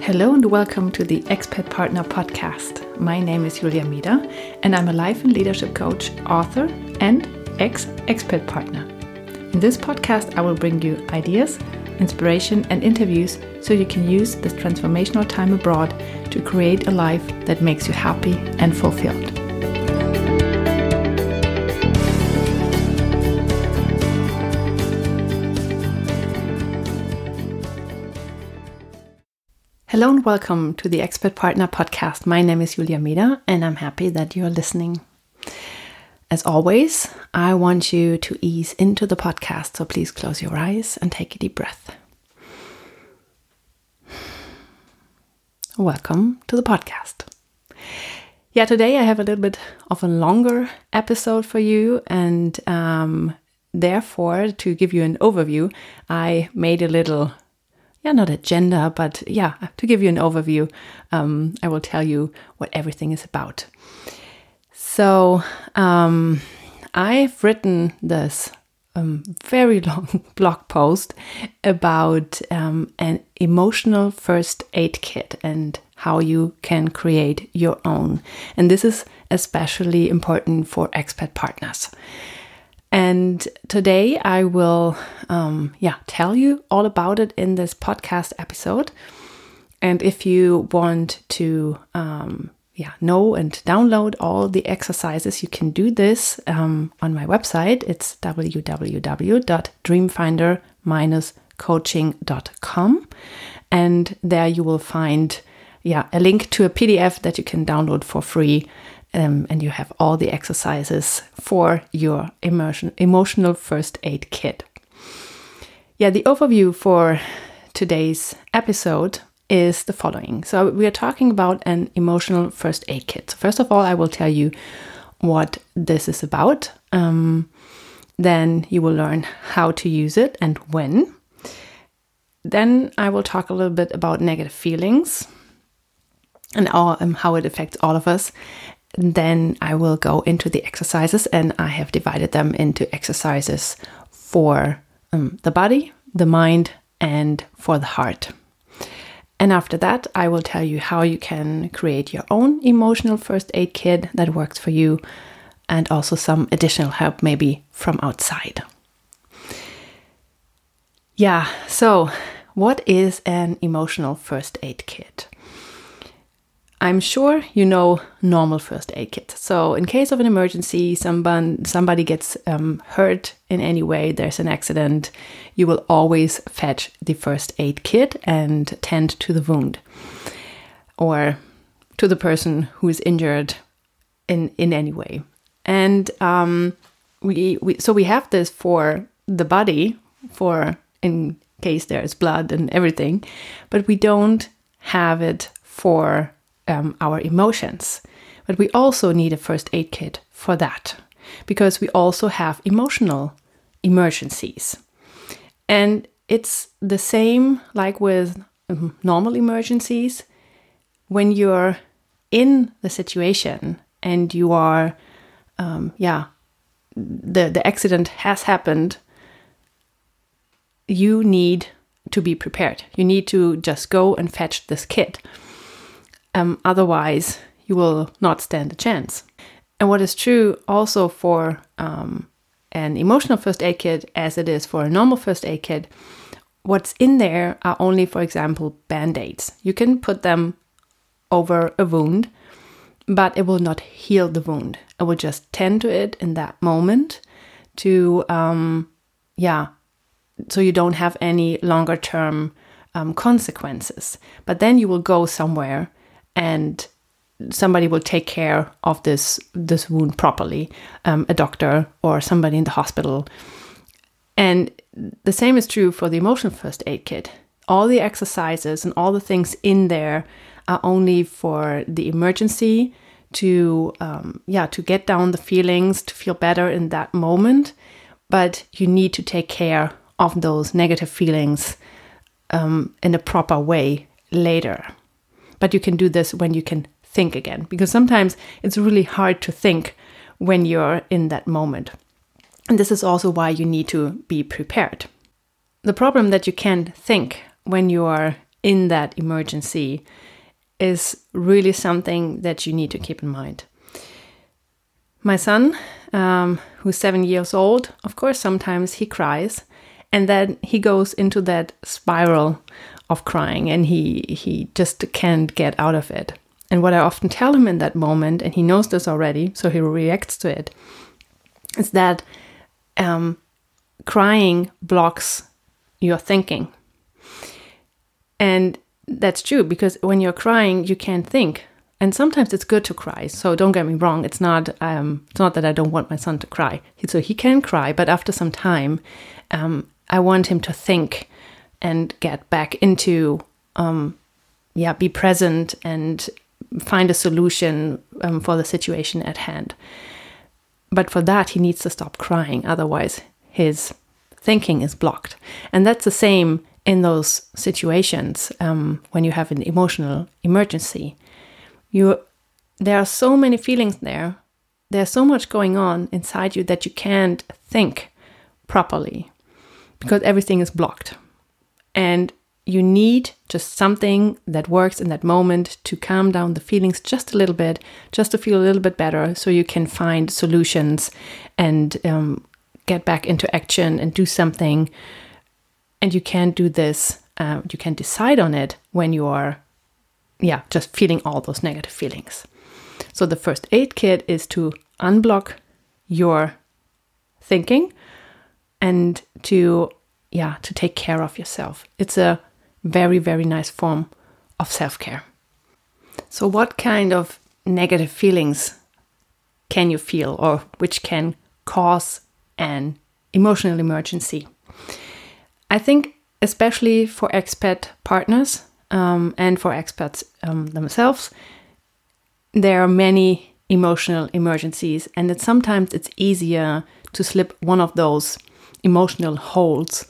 Hello and welcome to the Expat Partner Podcast. My name is Julia Mida and I'm a life and leadership coach, author, and ex expat partner. In this podcast, I will bring you ideas, inspiration, and interviews so you can use this transformational time abroad to create a life that makes you happy and fulfilled. Hello and welcome to the Expat Partner Podcast. My name is Julia Mida and I'm happy that you're listening. As always, I want you to ease into the podcast, so please close your eyes and take a deep breath. Welcome to the podcast. Yeah, today I have a little bit of a longer episode for you, and um, therefore, to give you an overview, I made a little yeah, not agenda, but yeah, to give you an overview, um, I will tell you what everything is about. So, um, I've written this um, very long blog post about um, an emotional first aid kit and how you can create your own. And this is especially important for expat partners. And today I will, um, yeah, tell you all about it in this podcast episode. And if you want to, um, yeah, know and download all the exercises, you can do this um, on my website. It's www.dreamfinder-coaching.com, and there you will find, yeah, a link to a PDF that you can download for free um, and you have all the exercises for your emotion, emotional first aid kit. Yeah, the overview for today's episode is the following. So, we are talking about an emotional first aid kit. So first of all, I will tell you what this is about. Um, then you will learn how to use it and when. Then I will talk a little bit about negative feelings and all, um, how it affects all of us then I will go into the exercises and I have divided them into exercises for um, the body, the mind, and for the heart. And after that, I will tell you how you can create your own emotional first aid kit that works for you and also some additional help, maybe from outside. Yeah, so what is an emotional first aid kit? I'm sure you know normal first aid kit. So, in case of an emergency, someone somebody gets um, hurt in any way, there's an accident, you will always fetch the first aid kit and tend to the wound, or to the person who is injured in in any way. And um, we, we so we have this for the body, for in case there is blood and everything, but we don't have it for um, our emotions. But we also need a first aid kit for that because we also have emotional emergencies. And it's the same like with um, normal emergencies. When you're in the situation and you are, um, yeah, the, the accident has happened, you need to be prepared. You need to just go and fetch this kit. Um, otherwise, you will not stand a chance. And what is true also for um, an emotional first aid kit, as it is for a normal first aid kit, what's in there are only, for example, band aids. You can put them over a wound, but it will not heal the wound. It will just tend to it in that moment to, um, yeah, so you don't have any longer term um, consequences. But then you will go somewhere and somebody will take care of this this wound properly um, a doctor or somebody in the hospital. And the same is true for the emotional first aid kit. All the exercises and all the things in there are only for the emergency to um, yeah to get down the feelings to feel better in that moment. But you need to take care of those negative feelings um, in a proper way later but you can do this when you can think again, because sometimes it's really hard to think when you're in that moment. And this is also why you need to be prepared. The problem that you can't think when you are in that emergency is really something that you need to keep in mind. My son, um, who's seven years old, of course, sometimes he cries and then he goes into that spiral of crying and he, he just can't get out of it. And what I often tell him in that moment, and he knows this already, so he reacts to it, is that um, crying blocks your thinking. And that's true because when you're crying, you can't think. And sometimes it's good to cry. So don't get me wrong. It's not. Um, it's not that I don't want my son to cry. So he can cry, but after some time, um, I want him to think and get back into, um, yeah, be present and find a solution um, for the situation at hand. But for that, he needs to stop crying. Otherwise, his thinking is blocked. And that's the same in those situations um, when you have an emotional emergency. You, there are so many feelings there. There's so much going on inside you that you can't think properly because everything is blocked. And you need just something that works in that moment to calm down the feelings just a little bit, just to feel a little bit better, so you can find solutions and um, get back into action and do something. And you can't do this, uh, you can't decide on it when you are, yeah, just feeling all those negative feelings. So the first aid kit is to unblock your thinking and to yeah to take care of yourself it's a very, very nice form of self care. So, what kind of negative feelings can you feel, or which can cause an emotional emergency? I think, especially for expat partners um, and for expats um, themselves, there are many emotional emergencies, and that sometimes it's easier to slip one of those emotional holes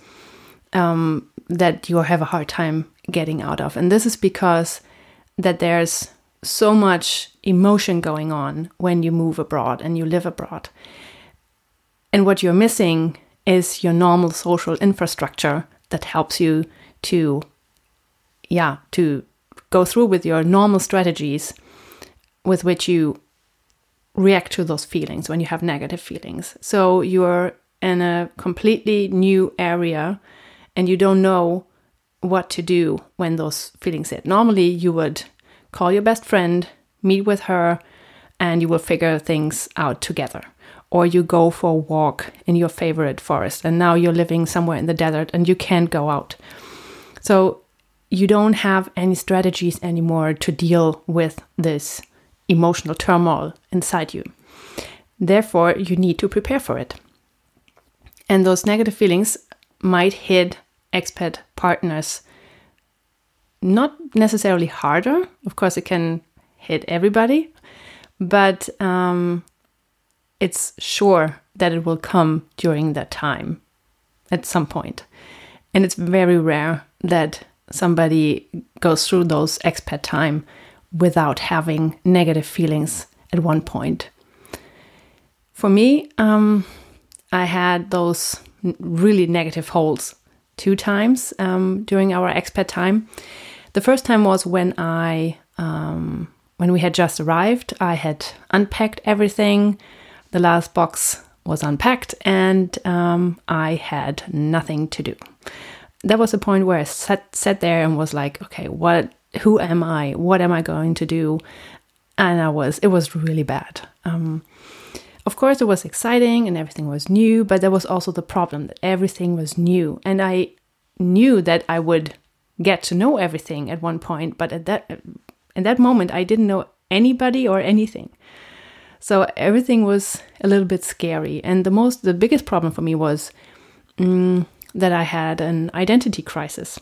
um, that you have a hard time getting out of. And this is because that there's so much emotion going on when you move abroad and you live abroad. And what you're missing is your normal social infrastructure that helps you to yeah, to go through with your normal strategies with which you react to those feelings when you have negative feelings. So you're in a completely new area and you don't know what to do when those feelings hit. Normally, you would call your best friend, meet with her, and you will figure things out together. Or you go for a walk in your favorite forest, and now you're living somewhere in the desert and you can't go out. So you don't have any strategies anymore to deal with this emotional turmoil inside you. Therefore, you need to prepare for it. And those negative feelings might hit expat partners not necessarily harder. Of course, it can hit everybody, but um, it's sure that it will come during that time at some point. And it's very rare that somebody goes through those expat time without having negative feelings at one point. For me, um, I had those really negative holes two times um, during our expat time. The first time was when I um, when we had just arrived. I had unpacked everything. The last box was unpacked, and um, I had nothing to do. That was the point where I sat sat there and was like, okay, what? Who am I? What am I going to do? And I was it was really bad. Um, of course, it was exciting and everything was new, but there was also the problem that everything was new. And I knew that I would get to know everything at one point, but at that in that moment I didn't know anybody or anything. So everything was a little bit scary. And the most the biggest problem for me was mm, that I had an identity crisis.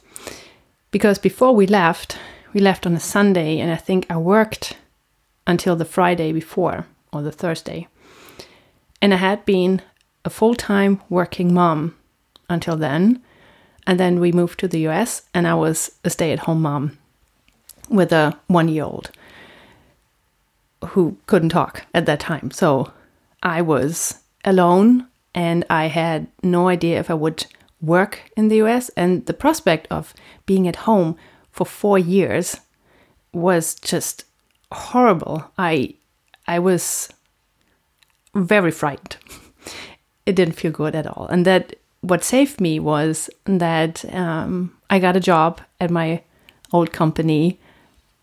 Because before we left, we left on a Sunday and I think I worked until the Friday before or the Thursday. And I had been a full time working mom until then. And then we moved to the US, and I was a stay at home mom with a one year old who couldn't talk at that time. So I was alone and I had no idea if I would work in the US. And the prospect of being at home for four years was just horrible. I I was very frightened. It didn't feel good at all. And that what saved me was that um, I got a job at my old company,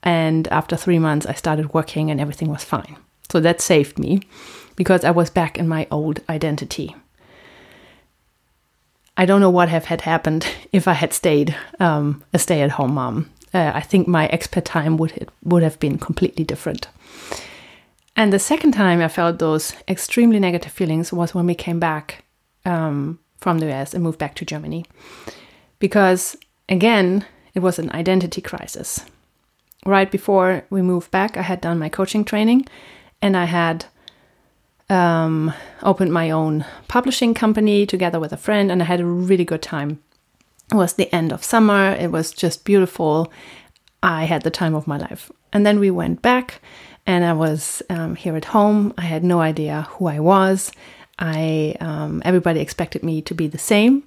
and after three months, I started working, and everything was fine. So that saved me because I was back in my old identity. I don't know what have had happened if I had stayed um, a stay-at-home mom. Uh, I think my expat time would would have been completely different. And the second time I felt those extremely negative feelings was when we came back um, from the US and moved back to Germany, because again it was an identity crisis. Right before we moved back, I had done my coaching training, and I had um, opened my own publishing company together with a friend, and I had a really good time. It was the end of summer, it was just beautiful. I had the time of my life. And then we went back, and I was um, here at home. I had no idea who I was. I um, everybody expected me to be the same,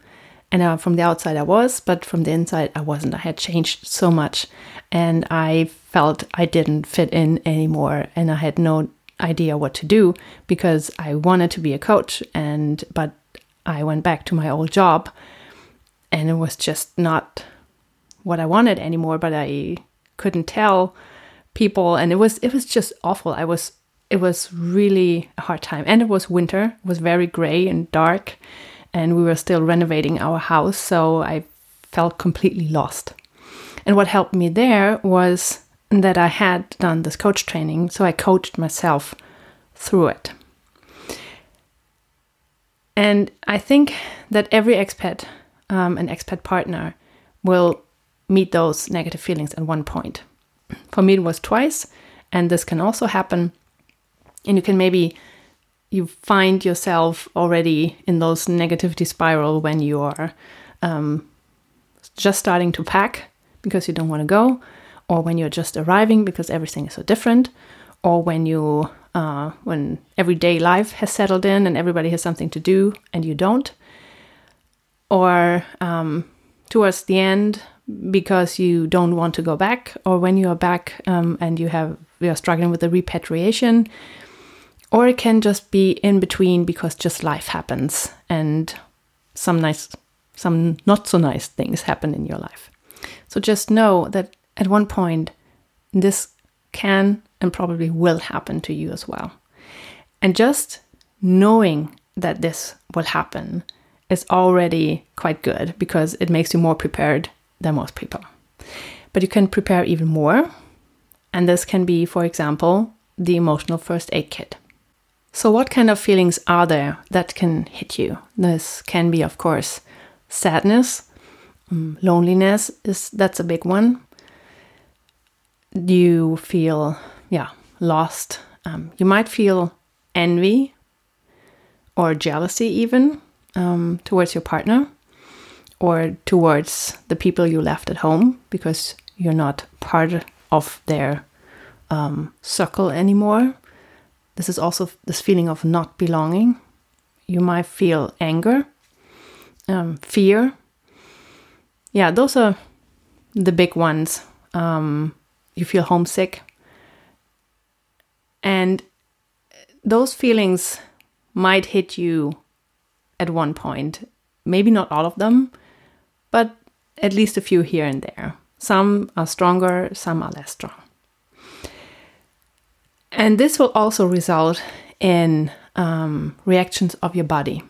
and uh, from the outside I was, but from the inside I wasn't. I had changed so much, and I felt I didn't fit in anymore, and I had no idea what to do because I wanted to be a coach and but I went back to my old job and it was just not what I wanted anymore but I couldn't tell people and it was it was just awful I was it was really a hard time and it was winter it was very gray and dark and we were still renovating our house so I felt completely lost and what helped me there was that I had done this coach training, so I coached myself through it. And I think that every expat um, and expat partner will meet those negative feelings at one point. For me, it was twice, and this can also happen. And you can maybe you find yourself already in those negativity spiral when you are um, just starting to pack because you don't want to go, or when you're just arriving because everything is so different, or when you uh, when everyday life has settled in and everybody has something to do and you don't, or um, towards the end because you don't want to go back, or when you are back um, and you have you are struggling with the repatriation, or it can just be in between because just life happens and some nice, some not so nice things happen in your life. So just know that at one point, this can and probably will happen to you as well. And just knowing that this will happen is already quite good because it makes you more prepared than most people. But you can prepare even more. And this can be, for example, the emotional first aid kit. So, what kind of feelings are there that can hit you? This can be, of course, sadness, um, loneliness is that's a big one you feel, yeah, lost. Um, you might feel envy or jealousy, even um, towards your partner or towards the people you left at home because you're not part of their um, circle anymore. This is also this feeling of not belonging. You might feel anger, um, fear. Yeah, those are the big ones. Um, you feel homesick. And those feelings might hit you at one point. Maybe not all of them, but at least a few here and there. Some are stronger, some are less strong. And this will also result in um, reactions of your body.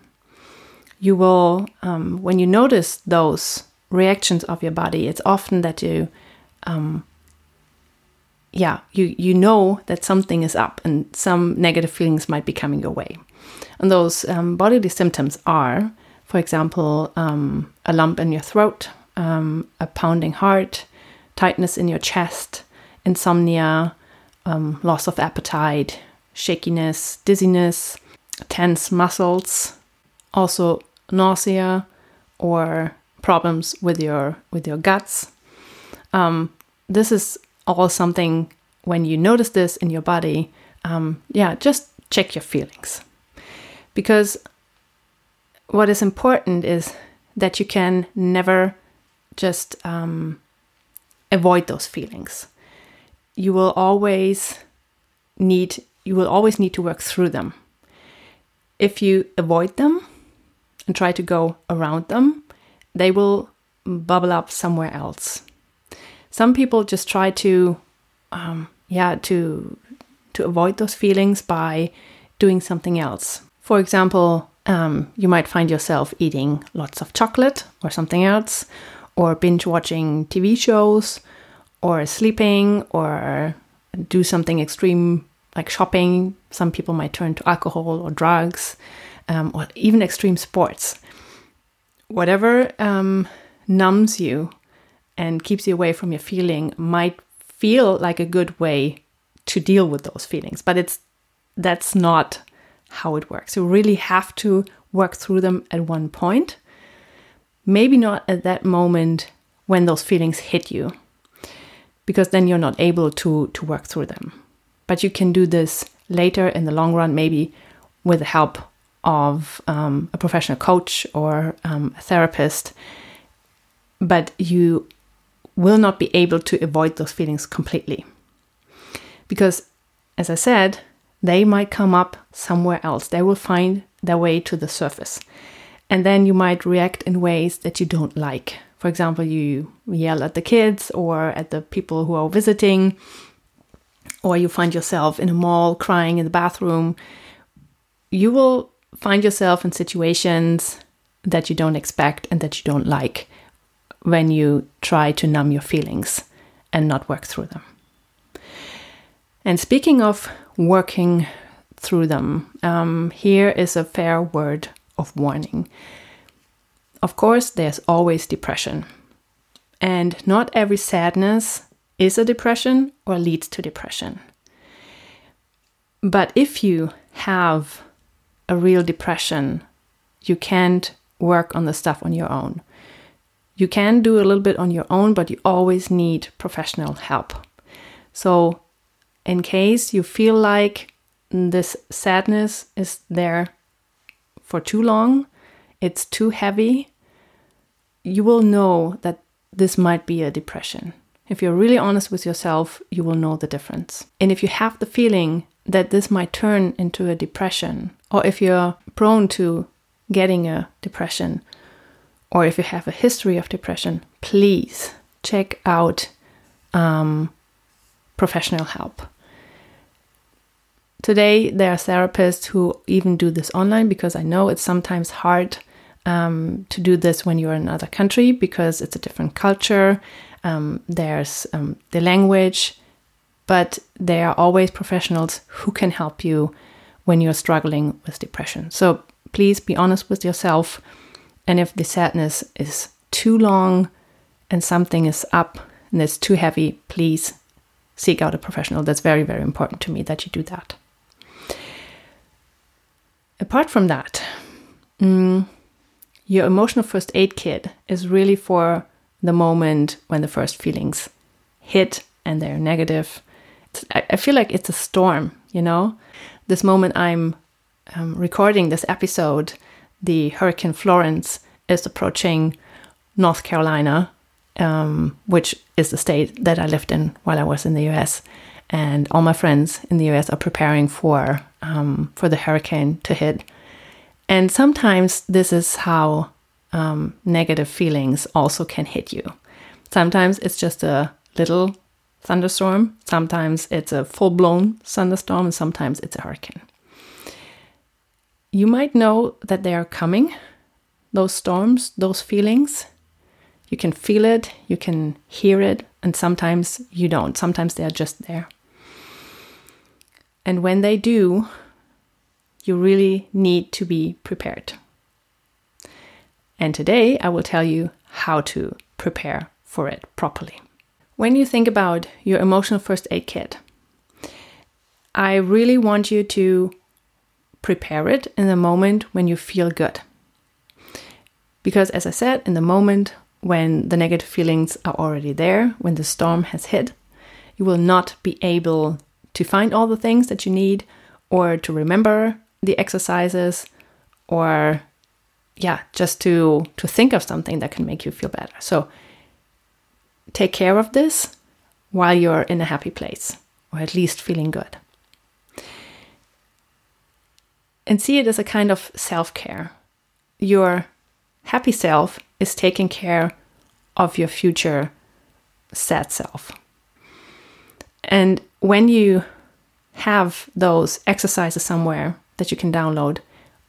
You will, um, when you notice those reactions of your body, it's often that you um, yeah, you you know that something is up and some negative feelings might be coming your way. And those um, bodily symptoms are, for example, um, a lump in your throat, um, a pounding heart, tightness in your chest, insomnia, um, loss of appetite, shakiness, dizziness, tense muscles, also nausea or problems with your with your guts. Um, this is all something when you notice this in your body, um, yeah, just check your feelings. Because what is important is that you can never just um, avoid those feelings. You will always need you will always need to work through them. If you avoid them and try to go around them, they will bubble up somewhere else. Some people just try to um, yeah to to avoid those feelings by doing something else. For example, um, you might find yourself eating lots of chocolate or something else, or binge watching TV shows, or sleeping, or do something extreme like shopping. Some people might turn to alcohol or drugs, um, or even extreme sports. Whatever um, numbs you and keeps you away from your feeling might feel like a good way to deal with those feelings, but it's that's not how it works. You really have to work through them at one point. Maybe not at that moment when those feelings hit you, because then you're not able to, to work through them. But you can do this later in the long run, maybe with the help of um, a professional coach or um, a therapist. But you will not be able to avoid those feelings completely. Because, as I said, they might come up somewhere else. They will find their way to the surface. And then you might react in ways that you don't like. For example, you yell at the kids or at the people who are visiting, or you find yourself in a mall crying in the bathroom. You will find yourself in situations that you don't expect and that you don't like when you try to numb your feelings and not work through them. And speaking of working through them, um, here is a fair word of warning. Of course, there's always depression. And not every sadness is a depression or leads to depression. But if you have a real depression, you can't work on the stuff on your own. You can do a little bit on your own, but you always need professional help. So in case you feel like this sadness is there for too long, it's too heavy, you will know that this might be a depression. If you're really honest with yourself, you will know the difference. And if you have the feeling that this might turn into a depression, or if you're prone to getting a depression, or if you have a history of depression, please check out um, professional help. Today, there are therapists who even do this online because I know it's sometimes hard um, to do this when you're in another country because it's a different culture. Um, there's um, the language, but there are always professionals who can help you when you're struggling with depression. So please be honest with yourself. And if the sadness is too long and something is up and it's too heavy, please seek out a professional. That's very, very important to me that you do that apart from that, mm, your emotional first aid kit is really for the moment when the first feelings hit and they're negative. I, I feel like it's a storm, you know? This moment I'm um, recording this episode, the Hurricane Florence is approaching North Carolina, um, which is the state that I lived in while I was in the US and all my friends in the US are preparing for um, for the hurricane to hit. And sometimes this is how um, negative feelings also can hit you. Sometimes it's just a little thunderstorm. Sometimes it's a full blown thunderstorm, and sometimes it's a hurricane. You might know that they are coming, those storms, those feelings. You can feel it, you can hear it, and sometimes you don't. Sometimes they are just there. And when they do, you really need to be prepared. And today I will tell you how to prepare for it properly. When you think about your emotional first aid kit, I really want you to prepare it in the moment when you feel good. Because, as I said, in the moment when the negative feelings are already there, when the storm has hit, you will not be able to find all the things that you need or to remember the exercises or yeah just to to think of something that can make you feel better so take care of this while you're in a happy place, or at least feeling good. And see it as a kind of self care. Your happy self is taking care of your future sad self. And when you have those exercises somewhere that you can download,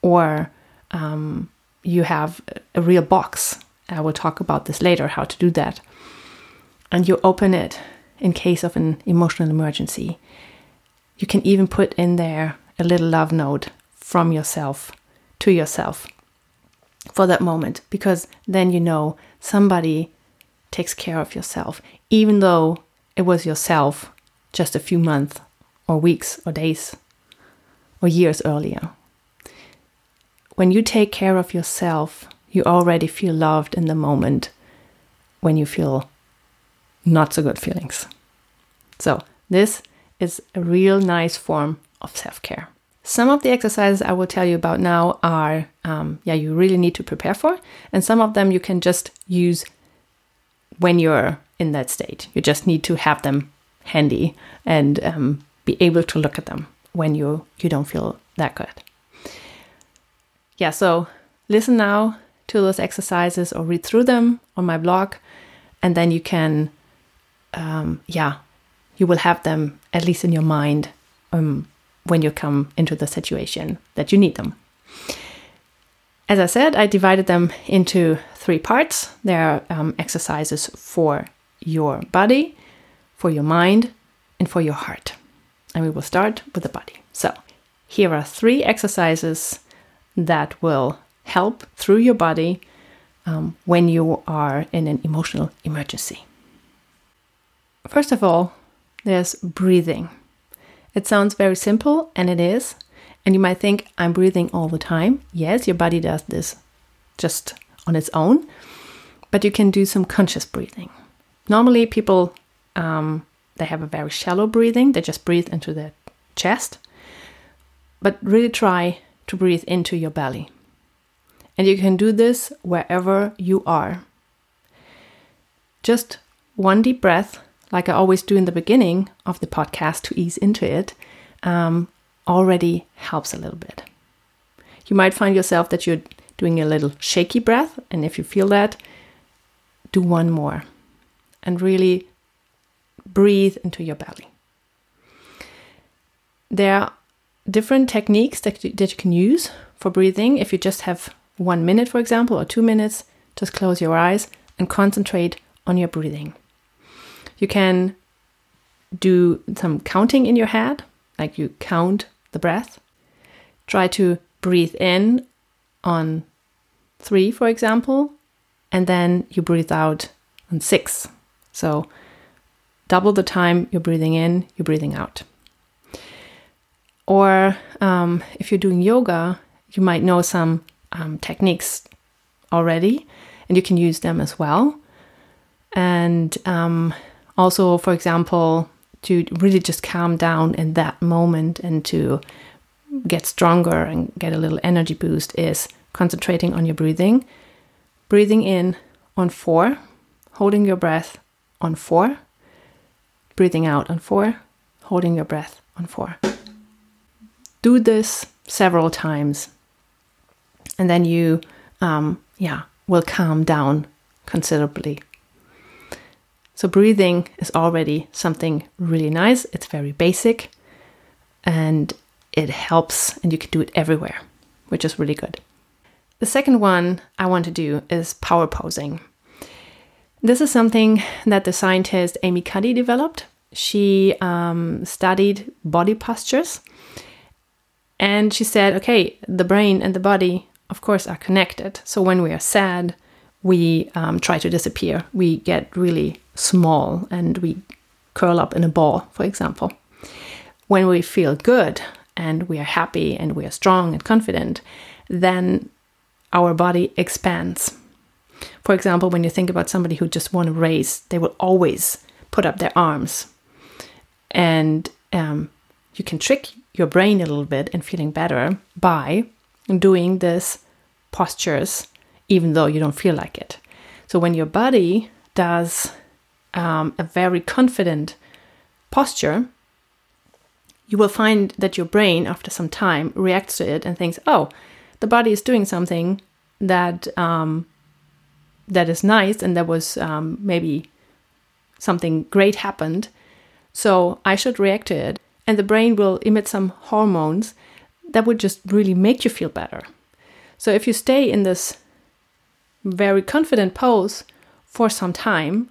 or um, you have a real box, I will talk about this later, how to do that, and you open it in case of an emotional emergency, you can even put in there a little love note from yourself to yourself for that moment because then you know somebody takes care of yourself, even though it was yourself just a few months or weeks or days or years earlier. When you take care of yourself, you already feel loved in the moment when you feel not so good feelings. So, this is a real nice form of self care. Some of the exercises I will tell you about now are, um, yeah, you really need to prepare for, and some of them you can just use when you're in that state. You just need to have them handy and um, be able to look at them when you you don't feel that good. Yeah, so listen now to those exercises or read through them on my blog, and then you can, um, yeah, you will have them at least in your mind um, when you come into the situation that you need them. As I said, I divided them into three parts. There are um, exercises for your body, for your mind, and for your heart. And we will start with the body. So, here are three exercises that will help through your body um, when you are in an emotional emergency. First of all, there's breathing. It sounds very simple, and it is. And you might think, I'm breathing all the time. Yes, your body does this just on its own, but you can do some conscious breathing. Normally, people um, they have a very shallow breathing. They just breathe into their chest, but really try to breathe into your belly. And you can do this wherever you are. Just one deep breath like I always do in the beginning of the podcast to ease into it, um, already helps a little bit. You might find yourself that you're doing a little shaky breath, and if you feel that, do one more and really breathe into your belly. There are different techniques that you, that you can use for breathing. If you just have one minute, for example, or two minutes, just close your eyes and concentrate on your breathing. You can do some counting in your head, like you count the breath. Try to breathe in on three, for example, and then you breathe out on six. So double the time you're breathing in, you're breathing out. Or um, if you're doing yoga, you might know some um, techniques already, and you can use them as well. And um, also, for example, to really just calm down in that moment and to get stronger and get a little energy boost is concentrating on your breathing. Breathing in on four, holding your breath on four, breathing out on four, holding your breath on four. Do this several times, and then you, um, yeah, will calm down considerably so, breathing is already something really nice. It's very basic and it helps, and you can do it everywhere, which is really good. The second one I want to do is power posing. This is something that the scientist Amy Cuddy developed. She um, studied body postures and she said, okay, the brain and the body, of course, are connected. So when we are sad, we um, try to disappear. We get really small and we curl up in a ball, for example. When we feel good and we are happy and we are strong and confident, then our body expands. For example, when you think about somebody who just won a race, they will always put up their arms. And um, you can trick your brain a little bit in feeling better by doing this postures even though you don't feel like it. So when your body does um, a very confident posture, you will find that your brain, after some time, reacts to it and thinks, "Oh, the body is doing something that um, that is nice, and that was um, maybe something great happened, so I should react to it." And the brain will emit some hormones that would just really make you feel better. So if you stay in this very confident pose for some time,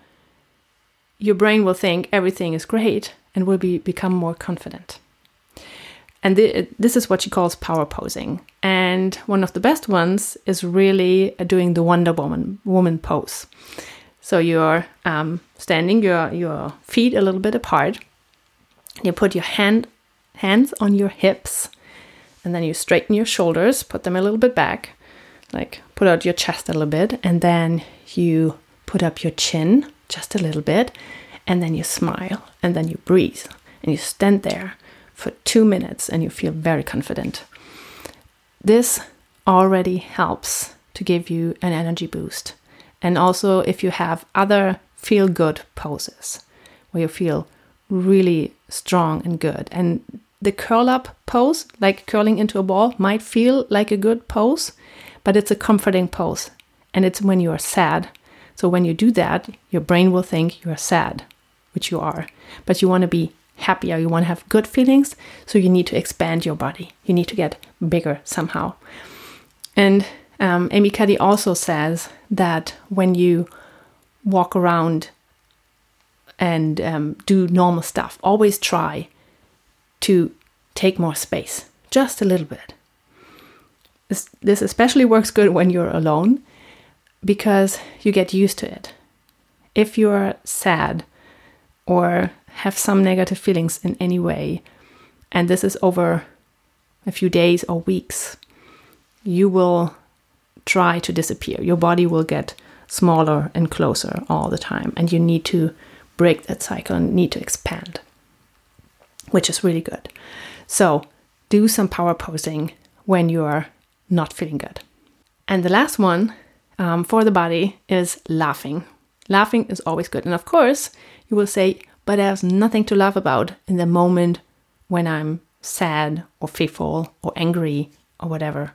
your brain will think everything is great and will be become more confident. And th- this is what she calls power posing. And one of the best ones is really doing the Wonder Woman woman pose. So you're um, standing your your feet a little bit apart. You put your hand hands on your hips, and then you straighten your shoulders, put them a little bit back, like put out your chest a little bit, and then you put up your chin just a little bit, and then you smile, and then you breathe, and you stand there for two minutes, and you feel very confident. This already helps to give you an energy boost. And also, if you have other feel good poses where you feel really strong and good, and the curl up pose, like curling into a ball, might feel like a good pose, but it's a comforting pose. And it's when you are sad. So when you do that, your brain will think you are sad, which you are. But you want to be happier, you want to have good feelings. So you need to expand your body. You need to get bigger somehow. And um, Amy Cuddy also says that when you walk around and um, do normal stuff, always try to take more space, just a little bit. This, this especially works good when you're alone because you get used to it. If you're sad or have some negative feelings in any way, and this is over a few days or weeks, you will try to disappear. Your body will get smaller and closer all the time, and you need to break that cycle and need to expand which is really good. So do some power posing when you're not feeling good. And the last one um, for the body is laughing. Laughing is always good. And of course, you will say, but there's nothing to laugh about in the moment when I'm sad or fearful or angry or whatever.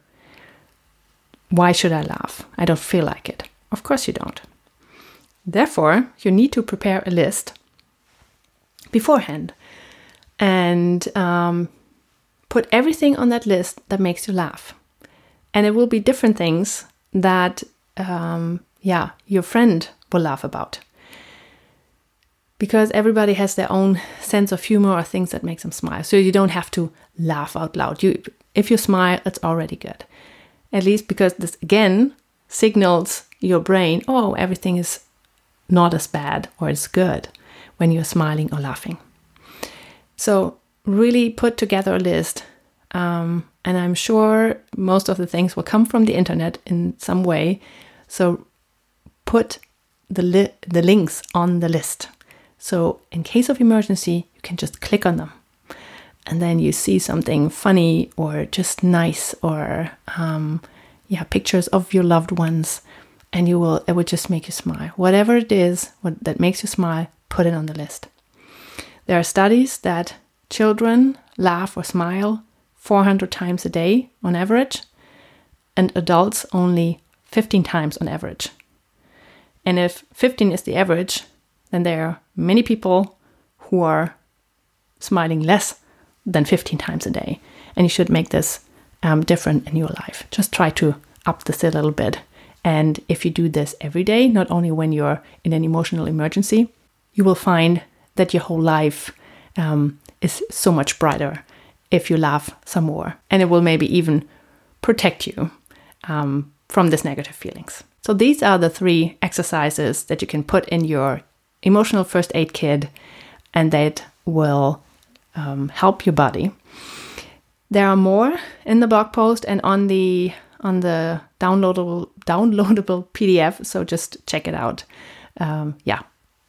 Why should I laugh? I don't feel like it. Of course, you don't. Therefore, you need to prepare a list beforehand and um, put everything on that list that makes you laugh. And it will be different things that, um, yeah, your friend will laugh about. Because everybody has their own sense of humor or things that makes them smile. So you don't have to laugh out loud. You, if you smile, it's already good. At least because this again signals your brain, oh, everything is not as bad or it's good when you're smiling or laughing. So, really put together a list. Um, and I'm sure most of the things will come from the internet in some way. So, put the, li- the links on the list. So, in case of emergency, you can just click on them. And then you see something funny or just nice or, um, yeah, pictures of your loved ones. And you will, it will just make you smile. Whatever it is what, that makes you smile, put it on the list. There are studies that children laugh or smile 400 times a day on average, and adults only 15 times on average. And if 15 is the average, then there are many people who are smiling less than 15 times a day. And you should make this um, different in your life. Just try to up this a little bit. And if you do this every day, not only when you're in an emotional emergency, you will find that your whole life um, is so much brighter if you laugh some more. And it will maybe even protect you um, from these negative feelings. So, these are the three exercises that you can put in your emotional first aid kit and that will um, help your body. There are more in the blog post and on the on the downloadable downloadable PDF. So just check it out. Um, yeah,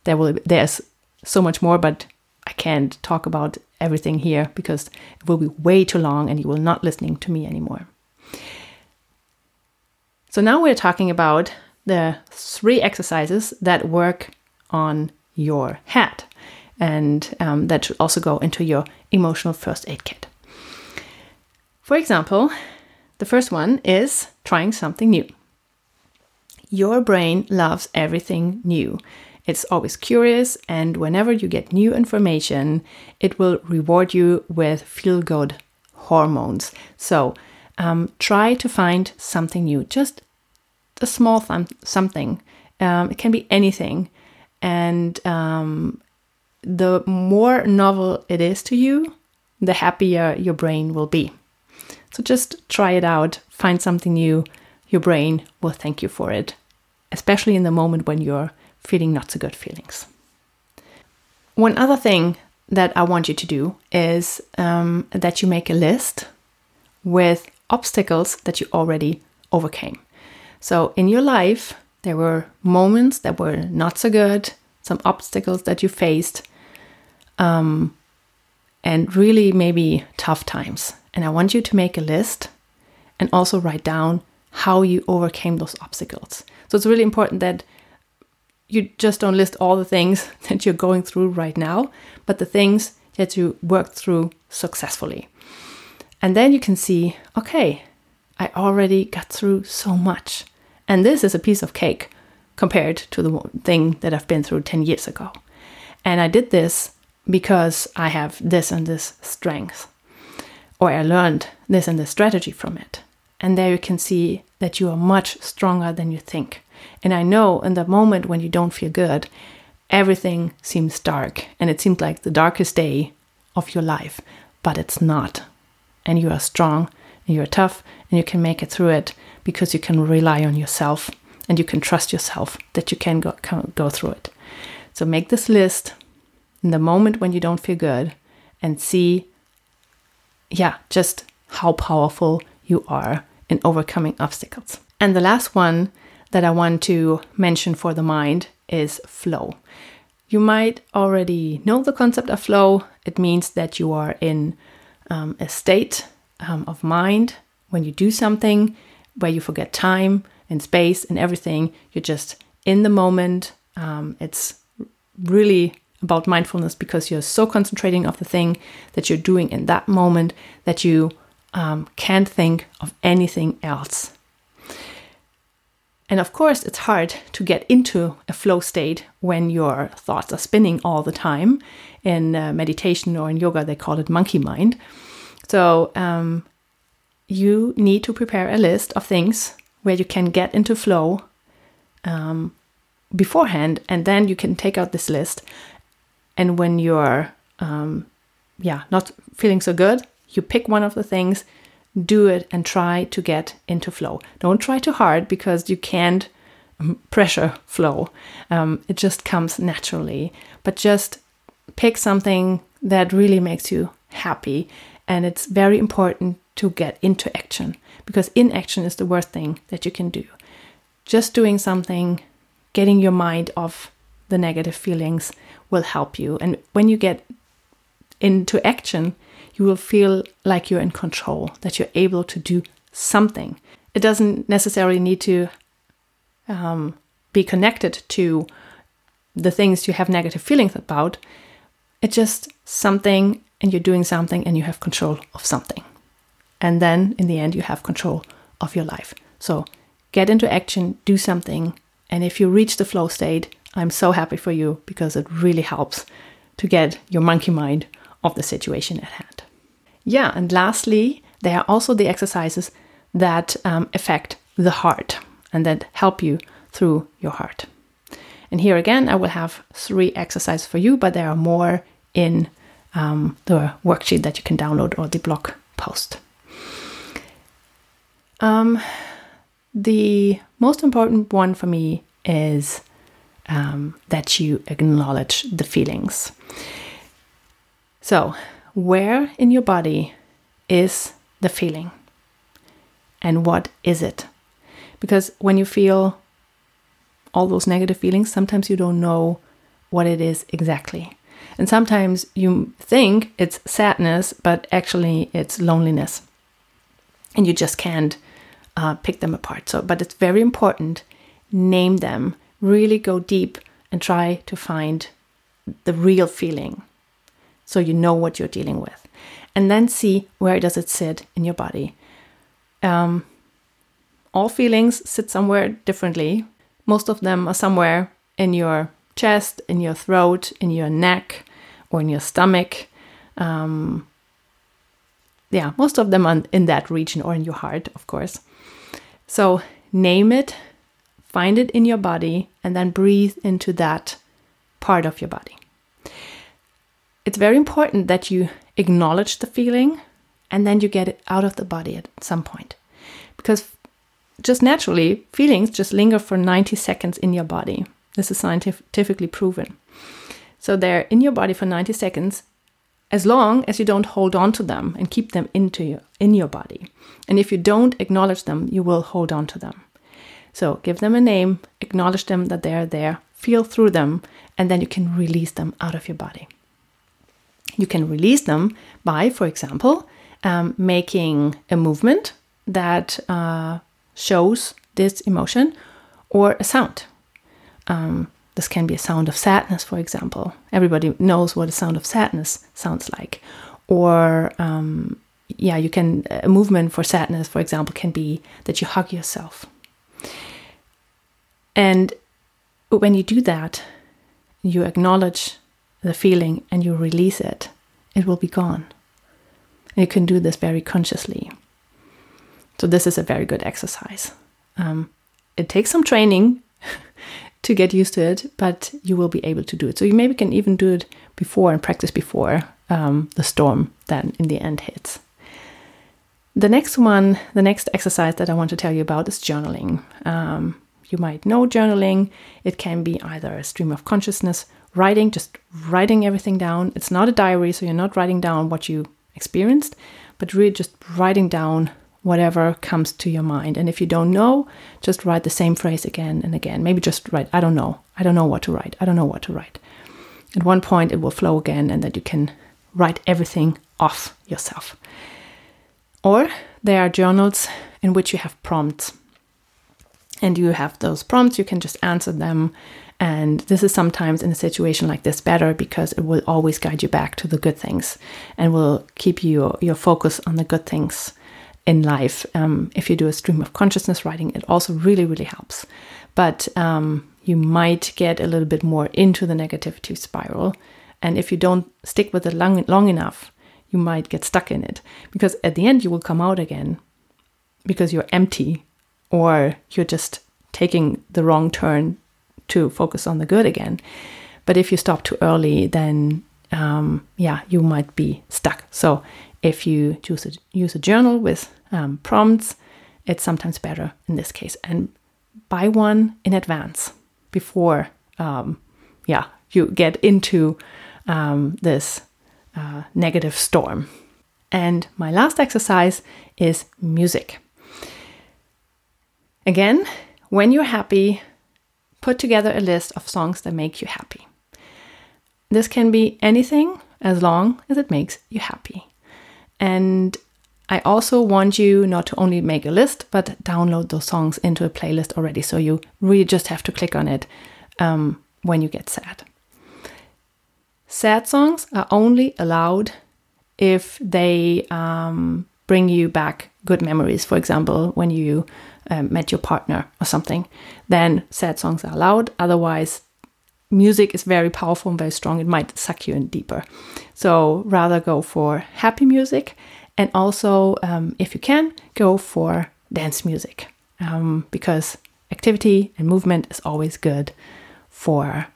there will there's so much more, but I can't talk about everything here because it will be way too long and you will not listening to me anymore. So now we're talking about the three exercises that work on your head. And um, that should also go into your emotional first aid kit. For example, the first one is trying something new. Your brain loves everything new. It's always curious, and whenever you get new information, it will reward you with feel good hormones. So um, try to find something new, just a small th- something. Um, it can be anything. And um, the more novel it is to you, the happier your brain will be. So just try it out, find something new. Your brain will thank you for it, especially in the moment when you're feeling not so good feelings. One other thing that I want you to do is um, that you make a list with obstacles that you already overcame. So in your life, there were moments that were not so good, some obstacles that you faced, um, and really maybe tough times. And I want you to make a list and also write down how you overcame those obstacles. So it's really important that you just don't list all the things that you're going through right now, but the things that you worked through successfully. And then you can see, okay, I already got through so much. And this is a piece of cake compared to the thing that I've been through 10 years ago. And I did this because I have this and this strength, or I learned this and this strategy from it. And there you can see that you are much stronger than you think. And I know in the moment when you don't feel good, everything seems dark and it seems like the darkest day of your life, but it's not. And you are strong and you're tough and you can make it through it because you can rely on yourself and you can trust yourself that you can go, go through it. So make this list in the moment when you don't feel good and see, yeah, just how powerful you are in overcoming obstacles. And the last one that I want to mention for the mind is flow. You might already know the concept of flow. It means that you are in um, a state um, of mind when you do something where you forget time and space and everything. You're just in the moment. Um, it's really about mindfulness because you're so concentrating of the thing that you're doing in that moment that you um, can't think of anything else. And of course, it's hard to get into a flow state when your thoughts are spinning all the time. In uh, meditation or in yoga, they call it monkey mind. So, um, you need to prepare a list of things where you can get into flow um, beforehand, and then you can take out this list. And when you're, um, yeah, not feeling so good, you pick one of the things do it and try to get into flow. Don't try too hard because you can't um, pressure flow. Um, it just comes naturally. But just pick something that really makes you happy. And it's very important to get into action because inaction is the worst thing that you can do. Just doing something, getting your mind off the negative feelings will help you. And when you get into action, you will feel like you're in control, that you're able to do something. It doesn't necessarily need to um, be connected to the things you have negative feelings about. It's just something, and you're doing something, and you have control of something. And then in the end, you have control of your life. So get into action, do something. And if you reach the flow state, I'm so happy for you because it really helps to get your monkey mind off the situation at hand. Yeah, and lastly, there are also the exercises that um, affect the heart and that help you through your heart. And here again, I will have three exercises for you, but there are more in um, the worksheet that you can download or the blog post. Um, the most important one for me is um, that you acknowledge the feelings. So, where in your body is the feeling? And what is it? Because when you feel all those negative feelings, sometimes you don't know what it is exactly. And sometimes you think it's sadness, but actually it's loneliness. And you just can't uh, pick them apart. So, but it's very important. Name them, really go deep and try to find the real feeling so you know what you're dealing with. And then see where does it sit in your body. Um, all feelings sit somewhere differently. Most of them are somewhere in your chest, in your throat, in your neck, or in your stomach. Um, yeah, most of them are in that region or in your heart, of course. So name it, find it in your body, and then breathe into that part of your body. It's very important that you acknowledge the feeling and then you get it out of the body at some point. Because just naturally, feelings just linger for 90 seconds in your body. This is scientifically proven. So they're in your body for 90 seconds as long as you don't hold on to them and keep them into your, in your body. And if you don't acknowledge them, you will hold on to them. So give them a name, acknowledge them that they're there, feel through them, and then you can release them out of your body. You can release them by, for example, um, making a movement that uh, shows this emotion or a sound. Um, this can be a sound of sadness, for example. Everybody knows what a sound of sadness sounds like. Or, um, yeah, you can, a movement for sadness, for example, can be that you hug yourself. And when you do that, you acknowledge the feeling and you release it, it will be gone. And you can do this very consciously. So, this is a very good exercise. Um, it takes some training to get used to it, but you will be able to do it. So, you maybe can even do it before and practice before um, the storm then in the end hits. The next one, the next exercise that I want to tell you about is journaling. Um, you might know journaling. It can be either a stream of consciousness, writing, just writing everything down. It's not a diary, so you're not writing down what you experienced, but really just writing down whatever comes to your mind. And if you don't know, just write the same phrase again and again. Maybe just write, I don't know. I don't know what to write. I don't know what to write. At one point, it will flow again, and then you can write everything off yourself. Or there are journals in which you have prompts. And you have those prompts, you can just answer them and this is sometimes in a situation like this better because it will always guide you back to the good things and will keep you your focus on the good things in life. Um, if you do a stream of consciousness writing, it also really, really helps. But um, you might get a little bit more into the negativity spiral. And if you don't stick with it long, long enough, you might get stuck in it because at the end you will come out again because you're empty or you're just taking the wrong turn to focus on the good again. But if you stop too early, then um, yeah, you might be stuck. So if you choose a, use a journal with um, prompts, it's sometimes better in this case. And buy one in advance before, um, yeah, you get into um, this uh, negative storm. And my last exercise is music. Again, when you're happy, put together a list of songs that make you happy. This can be anything as long as it makes you happy. And I also want you not to only make a list, but download those songs into a playlist already. So you really just have to click on it um, when you get sad. Sad songs are only allowed if they um, bring you back good memories. For example, when you um, met your partner or something, then sad songs are allowed. Otherwise, music is very powerful and very strong. It might suck you in deeper. So rather go for happy music, and also, um, if you can, go for dance music um, because activity and movement is always good for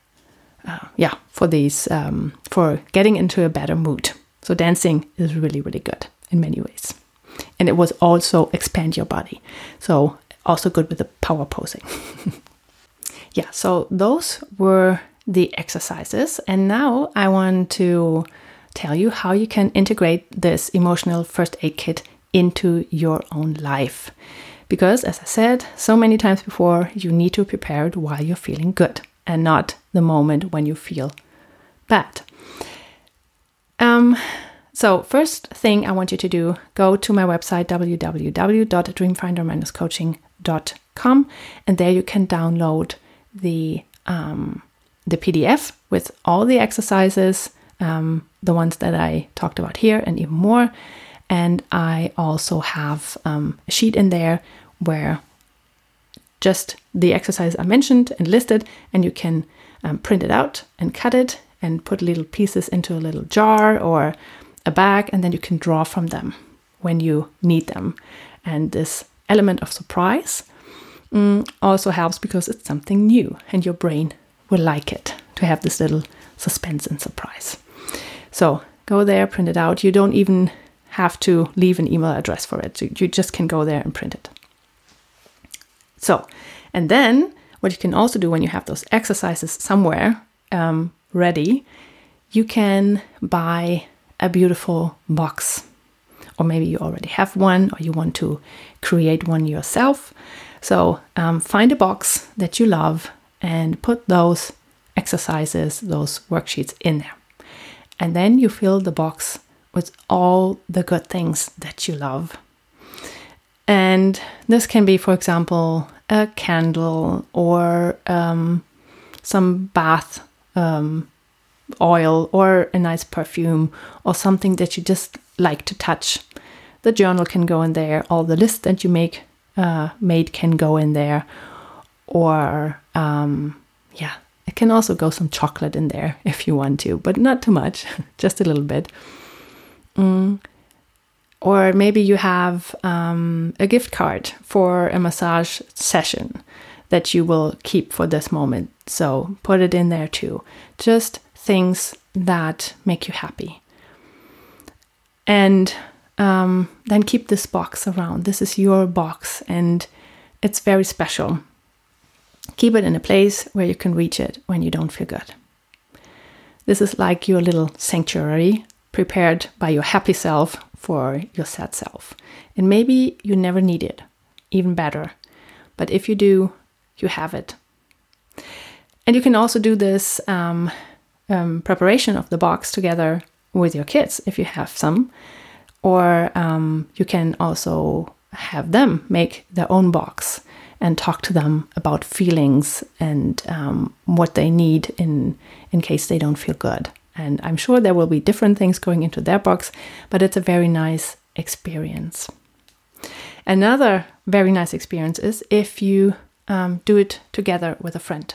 uh, yeah for these um, for getting into a better mood. So dancing is really really good in many ways and it was also expand your body. So also good with the power posing. yeah, so those were the exercises. And now I want to tell you how you can integrate this emotional first aid kit into your own life. Because, as I said so many times before, you need to prepare it while you're feeling good and not the moment when you feel bad. Um, so, first thing I want you to do, go to my website www.dreamfinder-coaching.com and there you can download the um, the PDF with all the exercises, um, the ones that I talked about here, and even more. And I also have um, a sheet in there where just the exercise I mentioned and listed, and you can um, print it out and cut it and put little pieces into a little jar or a bag, and then you can draw from them when you need them. And this element of surprise mm, also helps because it's something new, and your brain will like it to have this little suspense and surprise. So go there, print it out. You don't even have to leave an email address for it. You just can go there and print it. So, and then what you can also do when you have those exercises somewhere um, ready, you can buy a beautiful box. Or maybe you already have one, or you want to create one yourself. So um, find a box that you love and put those exercises, those worksheets in there. And then you fill the box with all the good things that you love. And this can be, for example, a candle or um, some bath um, oil or a nice perfume or something that you just like to touch. The journal can go in there. All the lists that you make uh, made can go in there, or um, yeah, it can also go some chocolate in there if you want to, but not too much, just a little bit. Mm. Or maybe you have um, a gift card for a massage session that you will keep for this moment. So put it in there too. Just things that make you happy. And um, then keep this box around. This is your box and it's very special. Keep it in a place where you can reach it when you don't feel good. This is like your little sanctuary prepared by your happy self for your sad self. And maybe you never need it, even better. But if you do, you have it. And you can also do this um, um, preparation of the box together with your kids if you have some. Or um, you can also have them make their own box and talk to them about feelings and um, what they need in in case they don't feel good. And I'm sure there will be different things going into their box, but it's a very nice experience. Another very nice experience is if you um, do it together with a friend.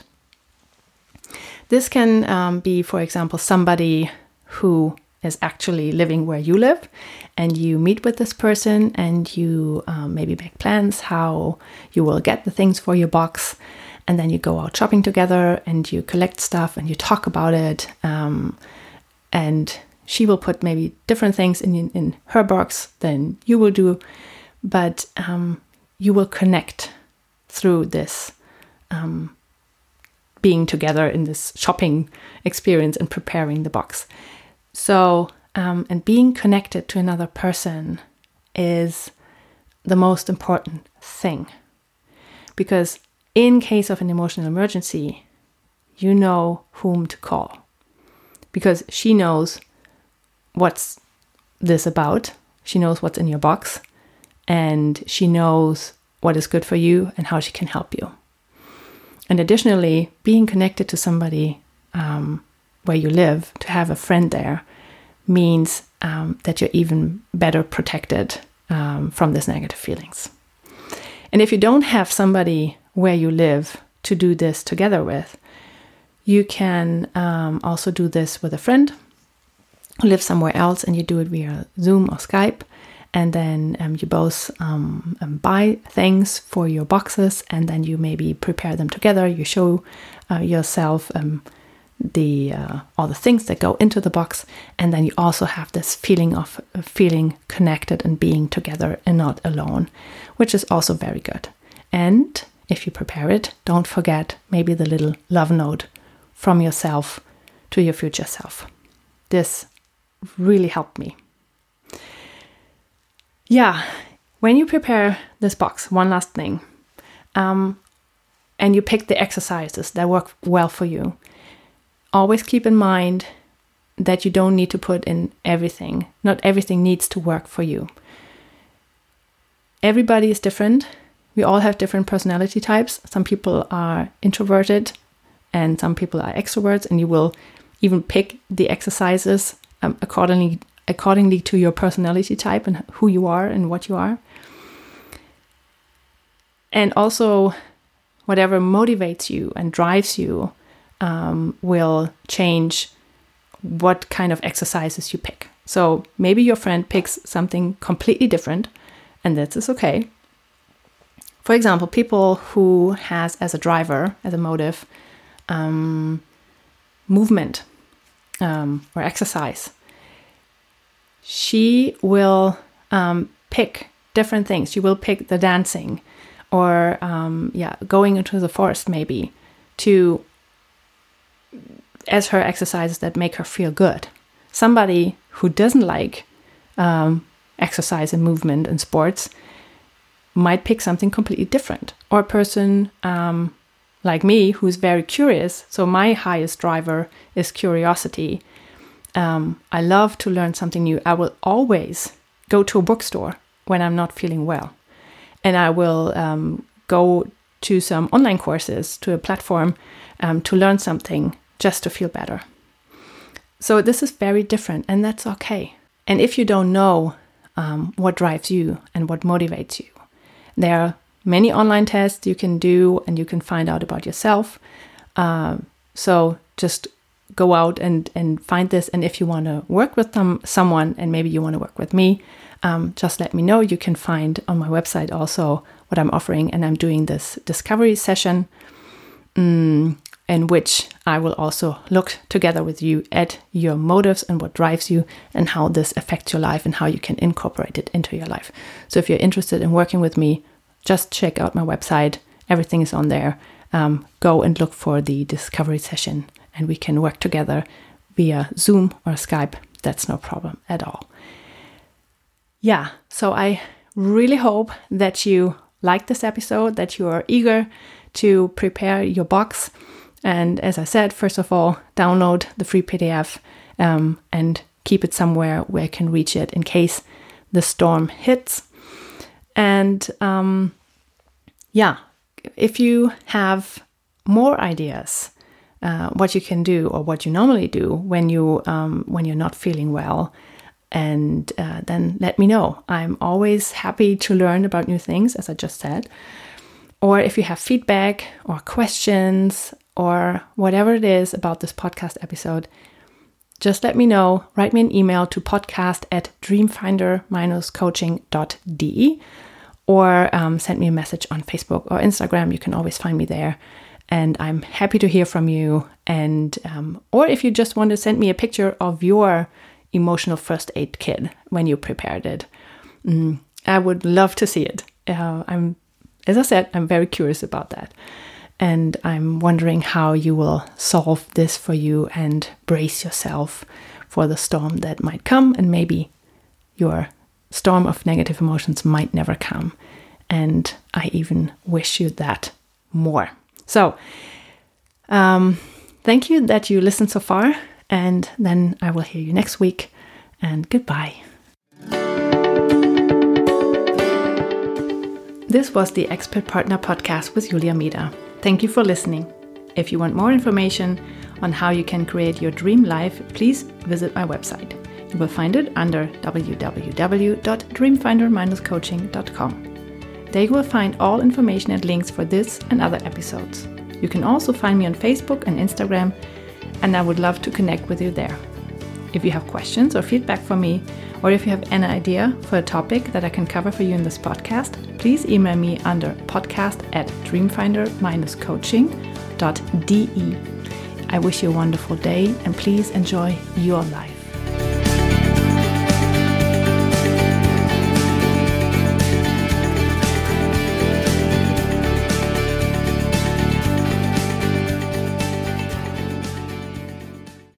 This can um, be, for example, somebody who is actually living where you live and you meet with this person and you um, maybe make plans how you will get the things for your box and then you go out shopping together and you collect stuff and you talk about it um, and she will put maybe different things in, in her box than you will do but um, you will connect through this um, being together in this shopping experience and preparing the box so, um, and being connected to another person is the most important thing. Because in case of an emotional emergency, you know whom to call. Because she knows what's this about, she knows what's in your box, and she knows what is good for you and how she can help you. And additionally, being connected to somebody um, where you live, to have a friend there, means um, that you're even better protected um, from these negative feelings. And if you don't have somebody where you live to do this together with, you can um, also do this with a friend who lives somewhere else and you do it via Zoom or Skype. And then um, you both um, um, buy things for your boxes and then you maybe prepare them together. You show uh, yourself the uh, all the things that go into the box. And then you also have this feeling of feeling connected and being together and not alone which is also very good. And if you prepare it don't forget maybe the little love note from yourself to your future self. This really helped me. Yeah when you prepare this box one last thing. Um, and you pick the exercises that work well for you always keep in mind that you don't need to put in everything. Not everything needs to work for you. Everybody is different. We all have different personality types. Some people are introverted and some people are extroverts, and you will even pick the exercises um, accordingly accordingly to your personality type and who you are and what you are. And also, whatever motivates you and drives you um, will change what kind of exercises you pick. So maybe your friend picks something completely different, and that is okay. For example, people who has as a driver, as a motive, um, movement um, or exercise. She will um, pick different things. She will pick the dancing, or um, yeah, going into the forest maybe to as her exercises that make her feel good. Somebody who doesn't like um, exercise and movement and sports might pick something completely different. Or a person um, like me who's very curious. So, my highest driver is curiosity. Um, I love to learn something new. I will always go to a bookstore when I'm not feeling well. And I will um, go to some online courses, to a platform um, to learn something just to feel better. So, this is very different, and that's okay. And if you don't know um, what drives you and what motivates you, there are many online tests you can do and you can find out about yourself. Uh, so, just go out and, and find this. And if you want to work with them, someone, and maybe you want to work with me, um, just let me know. You can find on my website also what I'm offering. And I'm doing this discovery session. Um, in which I will also look together with you at your motives and what drives you and how this affects your life and how you can incorporate it into your life. So, if you're interested in working with me, just check out my website. Everything is on there. Um, go and look for the discovery session, and we can work together via Zoom or Skype. That's no problem at all. Yeah, so I really hope that you like this episode, that you are eager to prepare your box and as I said, first of all, download the free PDF um, and keep it somewhere where I can reach it in case the storm hits. And um, yeah, if you have more ideas, uh, what you can do or what you normally do when you um, when you're not feeling well, and uh, then let me know. I'm always happy to learn about new things, as I just said. Or if you have feedback or questions or whatever it is about this podcast episode, just let me know. Write me an email to podcast at dreamfinder-coaching.de or um, send me a message on Facebook or Instagram. You can always find me there. And I'm happy to hear from you. And um, or if you just want to send me a picture of your emotional first aid kit when you prepared it, mm, I would love to see it. Uh, I'm, as I said, I'm very curious about that. And I'm wondering how you will solve this for you and brace yourself for the storm that might come. And maybe your storm of negative emotions might never come. And I even wish you that more. So, um, thank you that you listened so far. And then I will hear you next week. And goodbye. This was the Expat Partner Podcast with Julia Meder. Thank you for listening. If you want more information on how you can create your dream life, please visit my website. You will find it under www.dreamfinder-coaching.com. There you will find all information and links for this and other episodes. You can also find me on Facebook and Instagram, and I would love to connect with you there. If you have questions or feedback for me, or if you have an idea for a topic that I can cover for you in this podcast, please email me under podcast at dreamfinder-coaching.de. I wish you a wonderful day and please enjoy your life.